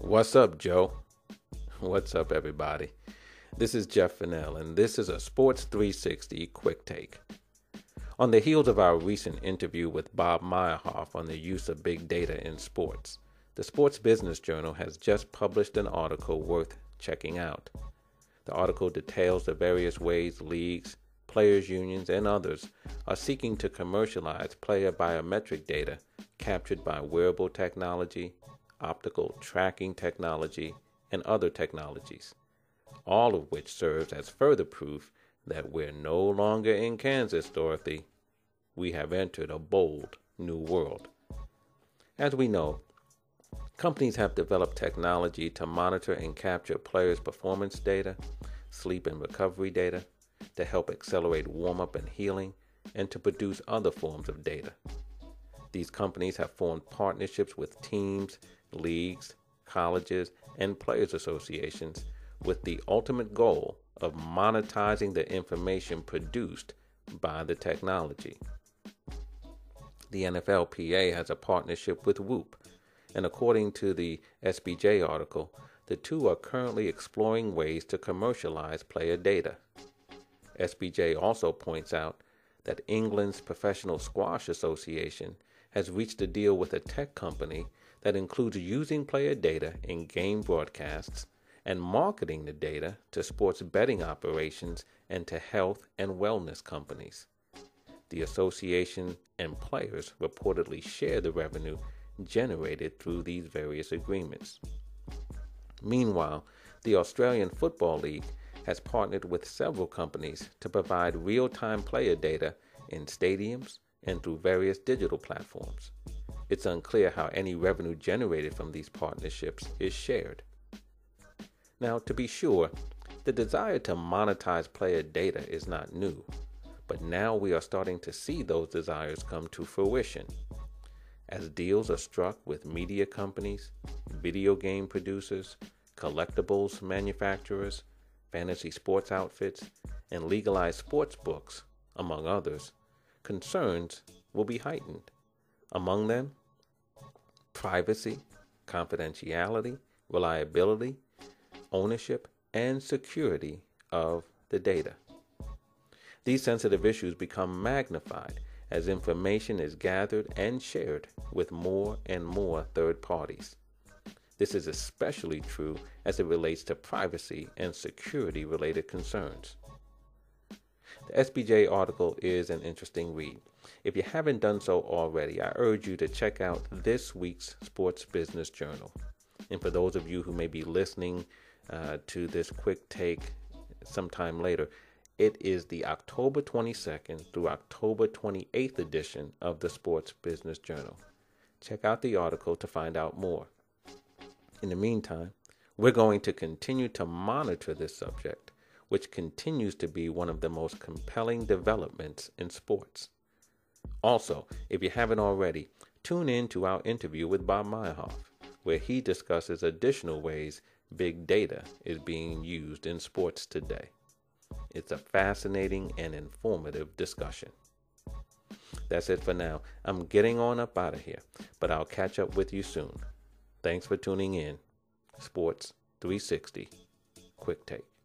What's up, Joe? What's up, everybody? This is Jeff Fennell, and this is a Sports 360 quick take. On the heels of our recent interview with Bob Meyerhoff on the use of big data in sports, the Sports Business Journal has just published an article worth checking out. The article details the various ways leagues, players' unions, and others are seeking to commercialize player biometric data captured by wearable technology, optical tracking technology, and other technologies, all of which serves as further proof that we're no longer in Kansas, Dorothy. We have entered a bold new world. As we know, companies have developed technology to monitor and capture players' performance data, sleep and recovery data, to help accelerate warm up and healing, and to produce other forms of data. These companies have formed partnerships with teams, leagues, colleges, and players' associations with the ultimate goal of monetizing the information produced by the technology. The NFLPA has a partnership with Whoop, and according to the SBJ article, the two are currently exploring ways to commercialize player data. SBJ also points out that England's Professional Squash Association has reached a deal with a tech company that includes using player data in game broadcasts and marketing the data to sports betting operations and to health and wellness companies. The association and players reportedly share the revenue generated through these various agreements. Meanwhile, the Australian Football League has partnered with several companies to provide real time player data in stadiums and through various digital platforms. It's unclear how any revenue generated from these partnerships is shared. Now, to be sure, the desire to monetize player data is not new, but now we are starting to see those desires come to fruition. As deals are struck with media companies, video game producers, collectibles manufacturers, fantasy sports outfits, and legalized sports books, among others, concerns will be heightened. Among them, privacy, confidentiality, reliability, ownership, and security of the data. These sensitive issues become magnified as information is gathered and shared with more and more third parties. This is especially true as it relates to privacy and security related concerns. The SBJ article is an interesting read. If you haven't done so already, I urge you to check out this week's Sports Business Journal. And for those of you who may be listening uh, to this quick take sometime later, it is the October 22nd through October 28th edition of the Sports Business Journal. Check out the article to find out more. In the meantime, we're going to continue to monitor this subject, which continues to be one of the most compelling developments in sports. Also, if you haven't already, tune in to our interview with Bob Meyerhoff, where he discusses additional ways big data is being used in sports today. It's a fascinating and informative discussion. That's it for now. I'm getting on up out of here, but I'll catch up with you soon. Thanks for tuning in. Sports 360 Quick Take.